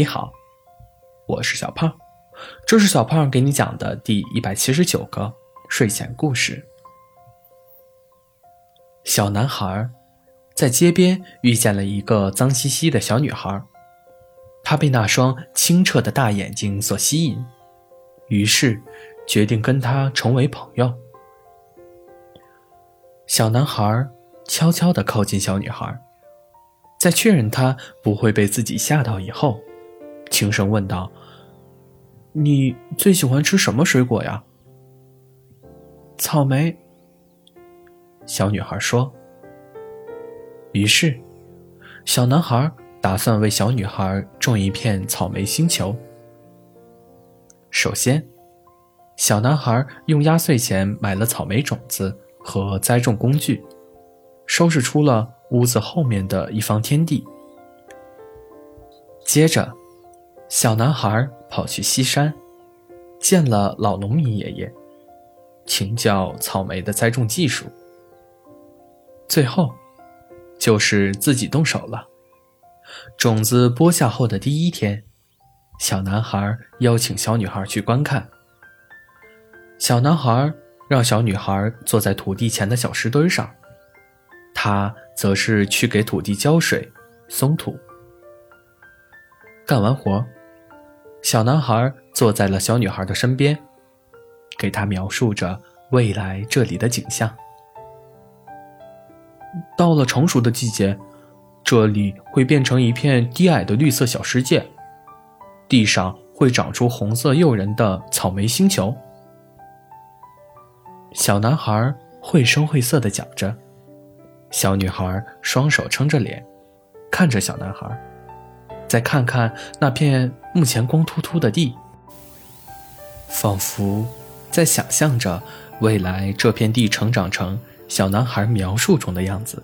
你好，我是小胖，这是小胖给你讲的第一百七十九个睡前故事。小男孩在街边遇见了一个脏兮兮的小女孩，他被那双清澈的大眼睛所吸引，于是决定跟她成为朋友。小男孩悄悄地靠近小女孩，在确认她不会被自己吓到以后，轻声问道：“你最喜欢吃什么水果呀？”“草莓。”小女孩说。于是，小男孩打算为小女孩种一片草莓星球。首先，小男孩用压岁钱买了草莓种子。和栽种工具，收拾出了屋子后面的一方天地。接着，小男孩跑去西山，见了老农民爷爷，请教草莓的栽种技术。最后，就是自己动手了。种子播下后的第一天，小男孩邀请小女孩去观看。小男孩。让小女孩坐在土地前的小石堆上，他则是去给土地浇水、松土。干完活，小男孩坐在了小女孩的身边，给她描述着未来这里的景象。到了成熟的季节，这里会变成一片低矮的绿色小世界，地上会长出红色诱人的草莓星球。小男孩绘声绘色地讲着，小女孩双手撑着脸，看着小男孩，再看看那片目前光秃秃的地，仿佛在想象着未来这片地成长成小男孩描述中的样子。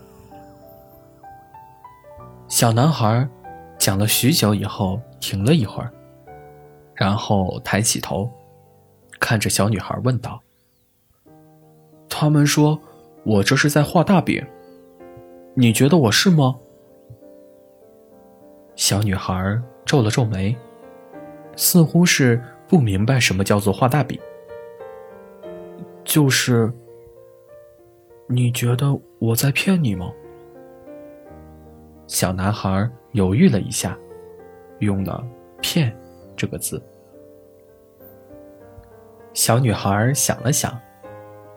小男孩讲了许久以后，停了一会儿，然后抬起头，看着小女孩问道。他们说：“我这是在画大饼。”你觉得我是吗？小女孩皱了皱眉，似乎是不明白什么叫做画大饼。就是，你觉得我在骗你吗？小男孩犹豫了一下，用了“骗”这个字。小女孩想了想。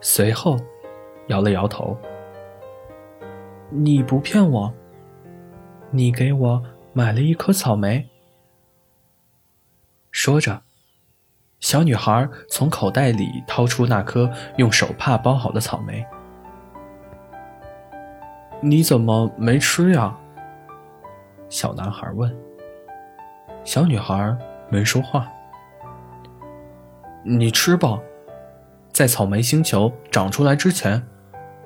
随后，摇了摇头。你不骗我，你给我买了一颗草莓。说着，小女孩从口袋里掏出那颗用手帕包好的草莓。你怎么没吃呀？小男孩问。小女孩没说话。你吃吧。在草莓星球长出来之前，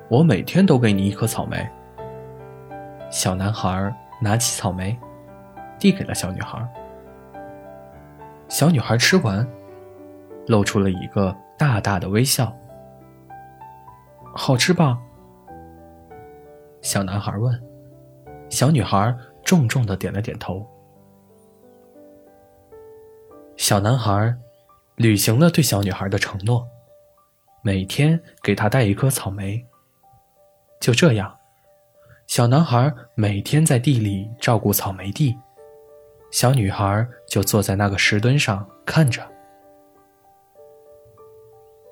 我每天都给你一颗草莓。小男孩拿起草莓，递给了小女孩。小女孩吃完，露出了一个大大的微笑。好吃吧？小男孩问。小女孩重重的点了点头。小男孩履行了对小女孩的承诺。每天给她带一颗草莓。就这样，小男孩每天在地里照顾草莓地，小女孩就坐在那个石墩上看着。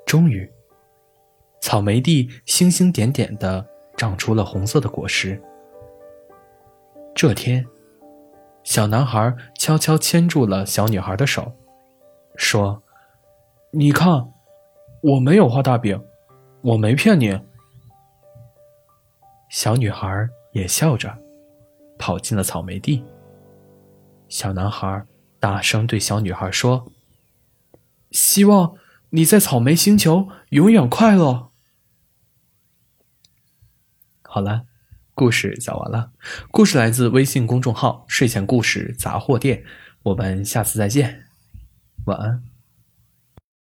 终于，草莓地星星点点的长出了红色的果实。这天，小男孩悄悄牵住了小女孩的手，说：“你看。”我没有画大饼，我没骗你。小女孩也笑着，跑进了草莓地。小男孩大声对小女孩说：“希望你在草莓星球永远快乐。”好了，故事讲完了。故事来自微信公众号“睡前故事杂货店”，我们下次再见，晚安。